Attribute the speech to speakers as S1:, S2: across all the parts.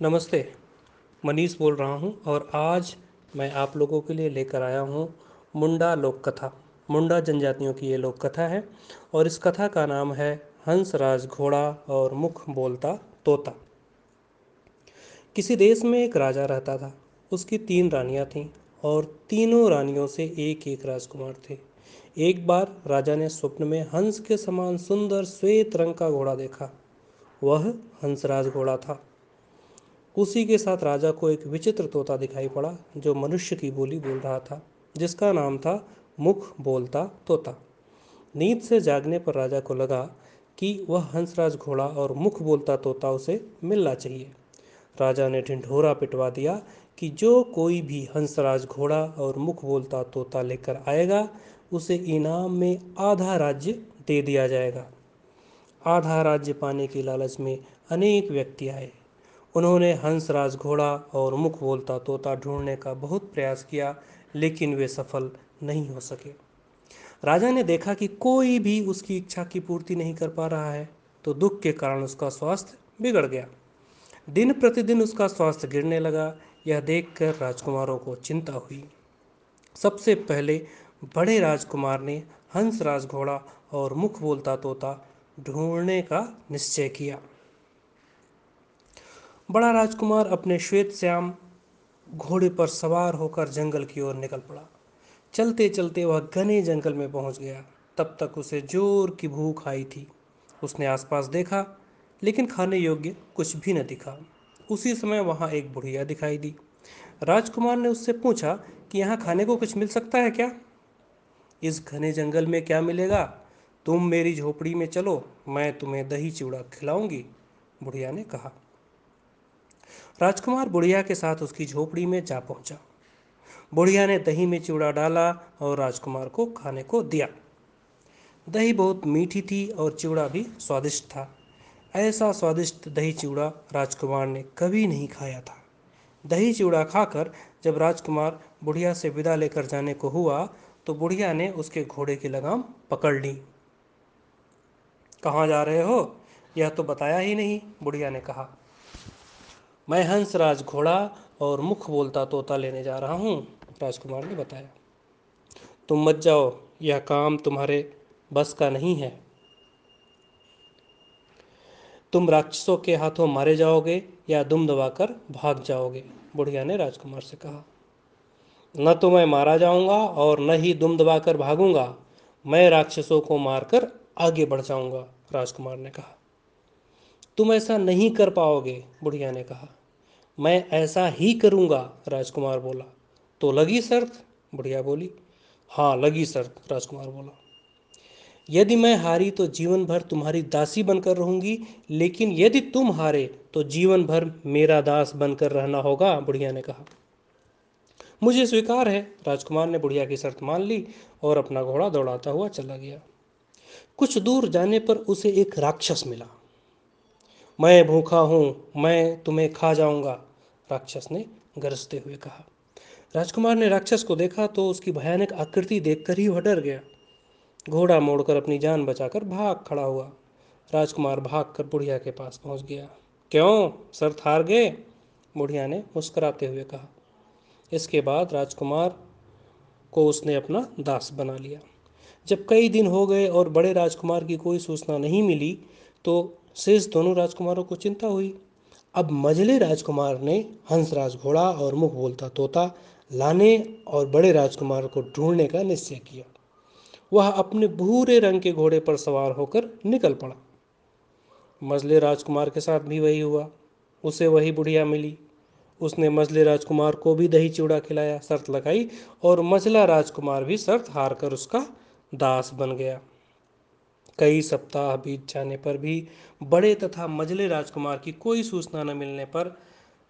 S1: नमस्ते, मनीष बोल रहा हूँ और आज मैं आप लोगों के लिए लेकर आया हूँ मुंडा लोक कथा मुंडा जनजातियों की ये लोक कथा है और इस कथा का नाम है हंस राज घोड़ा और मुख बोलता तोता। किसी देश में एक राजा रहता था। उसकी तीन रानियाँ थीं और तीनों रानियों से एक एक राजकुमार थे। एक बार राजा ने स्वप्न में हंस के समान सुंदर श्वेत रंग का घोड़ा देखा। वह हंसराज घोड़ा था। उसी के साथ राजा को एक विचित्र तोता दिखाई पड़ा, जो मनुष्य की बोली बोल रहा था, जिसका नाम था मुख बोलता तोता। नींद से जागने पर राजा को लगा कि वह हंसराज घोड़ा और मुख बोलता तोता उसे मिलना चाहिए। राजा ने ढिंढोरा पिटवा दिया कि जो कोई भी हंसराज घोड़ा और मुख बोलता तोता लेकर आएगा, उसे इनाम में आधा राज्य दे दिया जाएगा। आधा राज्य पाने की लालच में अनेक व्यक्ति आए। उन्होंने हंसराज घोड़ा और मुख बोलता तोता ढूँढने का बहुत प्रयास किया, लेकिन वे सफल नहीं हो सके। राजा ने देखा कि कोई भी उसकी इच्छा की पूर्ति नहीं कर पा रहा है तो दुख के कारण उसका स्वास्थ्य बिगड़ गया। दिन प्रतिदिन उसका स्वास्थ्य गिरने लगा। यह देखकर राजकुमारों को चिंता हुई। सबसे पहले बड़े राजकुमार ने हंस राज घोड़ा और मुख बोलता तोता ढूँढने का निश्चय किया। बड़ा राजकुमार अपने श्वेत श्याम घोड़े पर सवार होकर जंगल की ओर निकल पड़ा। चलते चलते वह घने जंगल में पहुँच गया। तब तक उसे ज़ोर की भूख आई थी। उसने आसपास देखा, लेकिन खाने योग्य कुछ भी न दिखा। उसी समय वहाँ एक बुढ़िया दिखाई दी। राजकुमार ने उससे पूछा कि यहाँ खाने को कुछ मिल सकता है क्या? इस घने जंगल में क्या मिलेगा? तुम मेरी झोपड़ी में चलो, मैं तुम्हें दही चिवड़ा खिलाऊँगी, बुढ़िया ने कहा। राजकुमार बुढ़िया के साथ उसकी झोपड़ी में जा पहुँचा। बुढ़िया ने दही में चिवड़ा डाला और राजकुमार को खाने को दिया। दही बहुत मीठी थी और चिवड़ा भी स्वादिष्ट था। ऐसा स्वादिष्ट दही चिवड़ा राजकुमार ने कभी नहीं खाया था। दही चिवड़ा खाकर जब राजकुमार बुढ़िया से विदा लेकर जाने को हुआ तो बुढ़िया ने उसके घोड़े की लगाम पकड़ ली। कहाँ जा रहे हो? यह तो बताया ही नहीं, बुढ़िया ने कहा। मैं हंसराज घोड़ा और मुख बोलता तोता लेने जा रहा हूँ, राजकुमार ने बताया। तुम मत जाओ, यह काम तुम्हारे बस का नहीं है। तुम राक्षसों के हाथों मारे जाओगे या दुम दबाकर भाग जाओगे, बुढ़िया ने राजकुमार से कहा। न तो मैं मारा जाऊँगा और न ही दुम दबाकर भागूँगा, मैं राक्षसों को मारकर आगे बढ़ जाऊँगा, राजकुमार ने कहा। तुम ऐसा नहीं कर पाओगे, बुढ़िया ने कहा। मैं ऐसा ही करूँगा, राजकुमार बोला। तो लगी शर्त? बुढ़िया बोली। हाँ लगी शर्त, राजकुमार बोला। यदि मैं हारी तो जीवन भर तुम्हारी दासी बनकर रहूँगी, लेकिन यदि तुम हारे तो जीवन भर मेरा दास बनकर रहना होगा, बुढ़िया ने कहा। मुझे स्वीकार है, राजकुमार ने बुढ़िया की शर्त मान ली और अपना घोड़ा दौड़ाता हुआ चला गया। कुछ दूर जाने पर उसे एक राक्षस मिला। मैं भूखा हूँ, मैं तुम्हें खा जाऊँगा राक्षस ने गरजते हुए कहा। राजकुमार ने राक्षस को देखा तो उसकी भयानक आकृति देखकर ही वह डर गया। घोड़ा मोड़कर अपनी जान बचाकर भाग खड़ा हुआ। राजकुमार भाग कर बुढ़िया के पास पहुँच गया। क्यों? सर थार गए? बुढ़िया ने मुस्कुराते हुए कहा। इसके बाद राजकुमार को उसने अपना दास बना लिया। जब कई दिन हो गए और बड़े राजकुमार की कोई सूचना नहीं मिली तो शेष दोनों राजकुमारों को चिंता हुई। अब मझले राजकुमार ने हंसराज घोड़ा और मुख बोलता तोता लाने और बड़े राजकुमार को ढूँढने का निश्चय किया। वह अपने भूरे रंग के घोड़े पर सवार होकर निकल पड़ा। मजले राजकुमार के साथ भी वही हुआ। उसे वही बुढ़िया मिली। उसने मजले राजकुमार को भी दही चिवड़ा खिलाया, शर्त लगाई और मजला राजकुमार भी शर्त हार कर उसका दास बन गया। कई सप्ताह बीत जाने पर भी बड़े तथा मजले राजकुमार की कोई सूचना न मिलने पर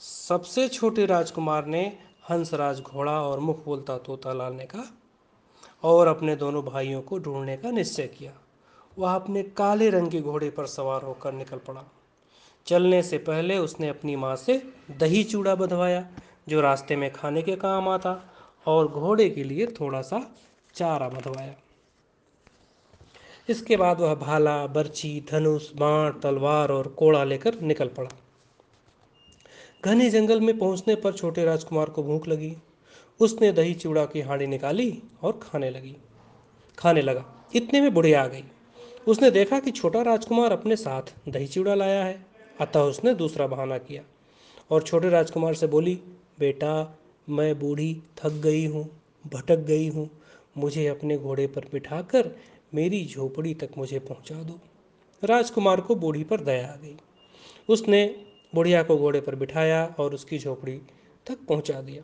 S1: सबसे छोटे राजकुमार ने हंसराज घोड़ा और मुख बोलता तोता लाने का और अपने दोनों भाइयों को ढूँढने का निश्चय किया। वह अपने काले रंग के घोड़े पर सवार होकर निकल पड़ा। चलने से पहले उसने अपनी माँ से दही चूड़ा बंधवाया, जो रास्ते में खाने के काम आता, और घोड़े के लिए थोड़ा सा चारा बंधवाया। इसके बाद वह भाला बर्छी धनुष, बाण, तलवार और कोड़ा लेकर निकल पड़ा। घने जंगल में पहुँचने पर छोटे राजकुमार को भूख लगी। उसने दही, चिवड़ा की हांडी निकाली और खाने लगी। खाने लगा। इतने में बुढ़िया आ गई। उसने देखा कि छोटा राजकुमार अपने साथ दही, चिवड़ा लाया है। अतः उसने दूसरा बहाना किया और छोटे राजकुमार से बोली, बेटा, मैं बूढ़ी, थक गई हूँ, भटक गई हूँ। मुझे अपने घोड़े पर बिठाकर मेरी झोपड़ी तक मुझे पहुँचा दो। राजकुमार को बूढ़ी पर दया आ गई। उसने बुढ़िया को घोड़े पर बिठाया और उसकी झोपड़ी तक पहुँचा दिया।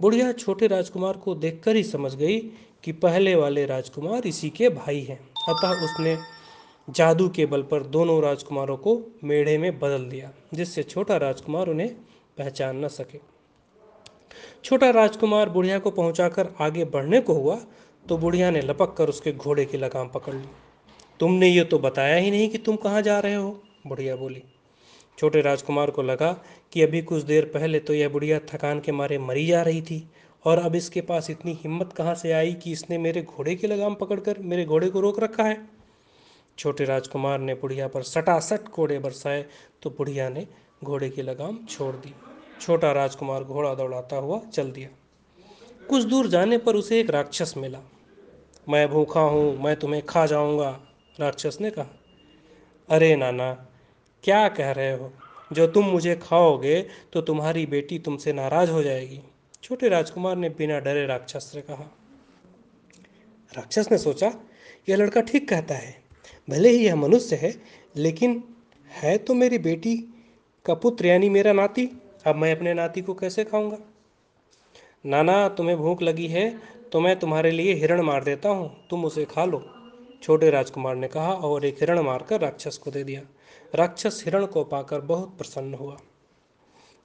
S1: बुढ़िया छोटे राजकुमार को देखकर ही समझ गई कि पहले वाले राजकुमार इसी के भाई हैं। अतः उसने जादू के बल पर दोनों राजकुमारों को मेढ़े में बदल दिया, जिससे छोटा राजकुमार उन्हें पहचान न सके। छोटा राजकुमार बुढ़िया को पहुंचाकर आगे बढ़ने को हुआ तो बुढ़िया ने लपक कर उसके घोड़े की लगाम पकड़ ली। तुमने ये तो बताया ही नहीं कि तुम कहाँ जा रहे हो, बुढ़िया बोली। छोटे राजकुमार को लगा कि अभी कुछ देर पहले तो यह बुढ़िया थकान के मारे मरी जा रही थी, और अब इसके पास इतनी हिम्मत कहाँ से आई कि इसने मेरे घोड़े की लगाम पकड़कर मेरे घोड़े को रोक रखा है? छोटे राजकुमार ने बुढ़िया पर सटासट कोड़े बरसाए तो बुढ़िया ने घोड़े की लगाम छोड़ दी। छोटा राजकुमार घोड़ा दौड़ाता हुआ चल दिया। कुछ दूर जाने पर उसे एक राक्षस मिला। मैं भूखा हूँ, मैं तुम्हें खा जाऊँगा, राक्षस ने कहा। अरे नाना, क्या कह रहे हो? जो तुम मुझे खाओगे तो तुम्हारी बेटी तुमसे नाराज़ हो जाएगी। छोटे राजकुमार ने बिना डरे राक्षस से कहा। राक्षस ने सोचा, यह लड़का ठीक कहता है, भले ही यह मनुष्य है, लेकिन है तो मेरी बेटी का पुत्र, यानी मेरा नाती। अब मैं अपने नाती को कैसे खाऊँगा? नाना, तुम्हें भूख लगी है तो मैं तुम्हारे लिए हिरण मार देता हूँ, तुम उसे खा लो। छोटे राजकुमार ने कहा और एक हिरण मारकर राक्षस को दे दिया। राक्षस हिरण को पाकर बहुत प्रसन्न हुआ।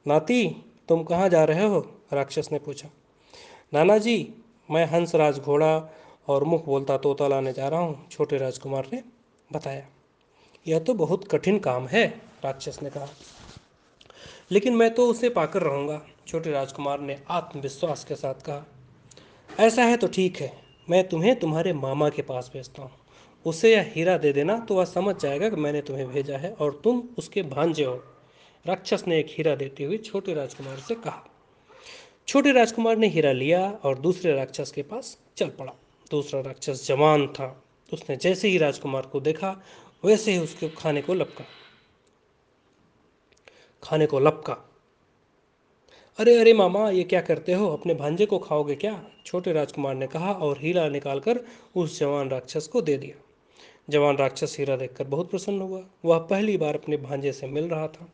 S1: नाती, तुम कहाँ जा रहे हो? राक्षस ने पूछा। नाना जी मैं हंसराज घोड़ा और मुख बोलता तोता लाने जा रहा हूँ, छोटे राजकुमार ने बताया। यह तो बहुत कठिन काम है, राक्षस ने कहा। लेकिन मैं तो उसे पाकर रहूँगा, छोटे राजकुमार ने आत्मविश्वास के साथ कहा। ऐसा है तो ठीक है। मैं तुम्हें तुम्हारे मामा के पास भेजता हूँ। उसे यह हीरा दे देना तो वह समझ जाएगा कि मैंने तुम्हें भेजा है और तुम उसके भांजे हो। राक्षस ने एक हीरा देते हुए छोटे राजकुमार से कहा, छोटे राजकुमार ने हीरा लिया और दूसरे राक्षस के पास चल पड़ा। दूसरा राक्षस जवान था। उसने जैसे ही राजकुमार को देखा, वैसे ही उसके खाने को लपका। खाने को लपका। अरे अरे मामा, ये क्या करते हो? अपने भांजे को खाओगे क्या? छोटे राजकुमार ने कहा और हीरा निकालकर उस जवान राक्षस को दे दिया। जवान राक्षस हीरा देखकर बहुत प्रसन्न हुआ। वह पहली बार अपने भांजे से मिल रहा था।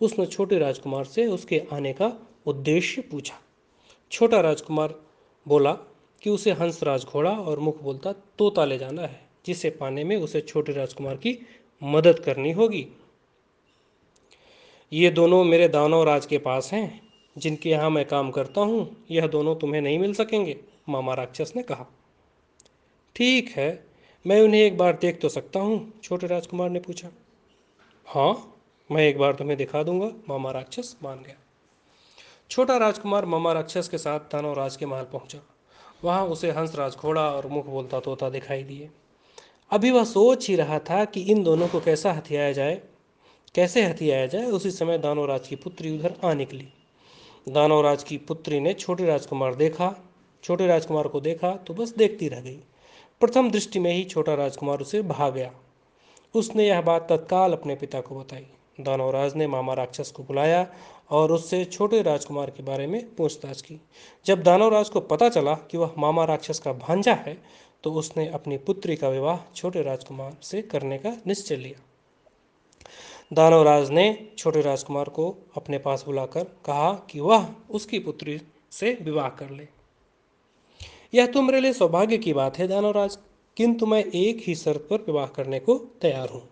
S1: उसने छोटे राजकुमार से उसके आने का उद्देश्य पूछा। छोटा राजकुमार बोला कि उसे हंसराज घोड़ा और मुख बोलता तोता ले जाना है, जिसे पाने में उसे छोटे राजकुमार की मदद करनी होगी। ये दोनों मेरे दानव राज के पास हैं। जिनके यहाँ मैं काम करता हूँ, यह दोनों तुम्हें नहीं मिल सकेंगे, मामा राक्षस ने कहा। ठीक है, मैं उन्हें एक बार देख तो सकता हूँ, छोटे राजकुमार ने पूछा। हाँ मैं एक बार तुम्हें दिखा दूँगा, मामा राक्षस मान गया। छोटा राजकुमार मामा राक्षस के साथ दानव राज के महल पहुँचा। वहाँ उसे हंस राज घोड़ा और मुख बोलता तोता दिखाई दिए। अभी वह सोच ही रहा था कि इन दोनों को कैसा हथियाया जाए, कैसे हथियाया जाए, उसी समय दानवराज की पुत्री उधर आ निकली। दानवराज की पुत्री ने छोटे राजकुमार देखा, छोटे राजकुमार को देखा तो बस देखती रह गई। प्रथम दृष्टि में ही छोटा राजकुमार उसे भाग गया। उसने यह बात तत्काल अपने पिता को बताई। दानवराज ने मामा राक्षस को बुलाया और उससे छोटे राजकुमार के बारे में पूछताछ की। जब दानवराज को पता चला कि वह मामा राक्षस का भांजा है तो उसने अपनी पुत्री का विवाह छोटे राजकुमार से करने का निश्चय लिया। दानवराज ने छोटे राजकुमार को अपने पास बुलाकर कहा कि वह उसकी पुत्री से विवाह कर ले। यह तो मेरे लिए सौभाग्य की बात है दानवराज, किंतु मैं एक ही शर्त पर विवाह करने को तैयार हूँ।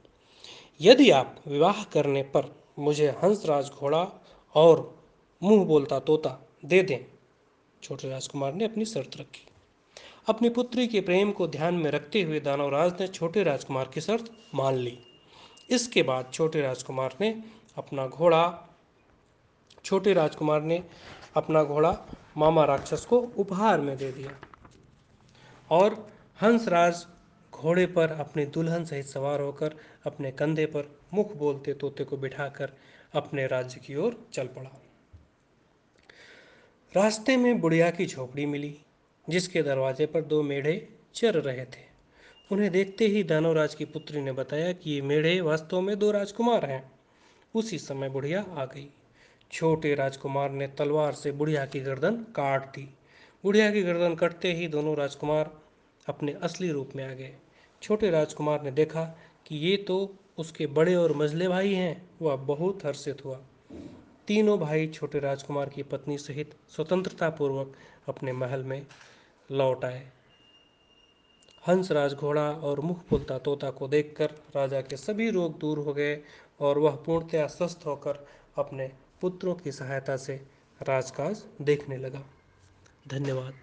S1: यदि आप विवाह करने पर मुझे हंसराज घोड़ा और मुँह बोलता तोता दे दें, छोटे राजकुमार ने अपनी शर्त रखी। अपनी पुत्री के प्रेम को ध्यान में रखते हुए दानवराज ने छोटे राजकुमार की शर्त मान ली। इसके बाद छोटे राजकुमार ने अपना घोड़ा, छोटे राजकुमार ने अपना घोड़ा मामा राक्षस को उपहार में दे दिया। और हंसराज घोड़े पर अपने दुल्हन सहित सवार होकर अपने कंधे पर मुख बोलते तोते को बिठाकर अपने राज्य की ओर चल पड़ा। रास्ते में बुढ़िया की झोपड़ी मिली, जिसके दरवाजे पर दो मेढ़े चर रहे थे। उन्हें देखते ही दानवराज की पुत्री ने बताया कि ये मेढ़े वास्तव में दो राजकुमार हैं। उसी समय बुढ़िया आ गई। छोटे राजकुमार ने तलवार से बुढ़िया की गर्दन काट दी। बुढ़िया की गर्दन कटते ही दोनों राजकुमार अपने असली रूप में आ गए। छोटे राजकुमार ने देखा कि ये तो उसके बड़े और मझले भाई हैं, वह बहुत हर्षित हुआ। तीनों भाई छोटे राजकुमार की पत्नी सहित स्वतंत्रतापूर्वक अपने महल में लौट आए। हंसराज घोड़ा और मुख पुलता तोता को देखकर राजा के सभी रोग दूर हो गए और वह पूर्णतया स्वस्थ होकर अपने पुत्रों की सहायता से राजकाज देखने लगा। धन्यवाद।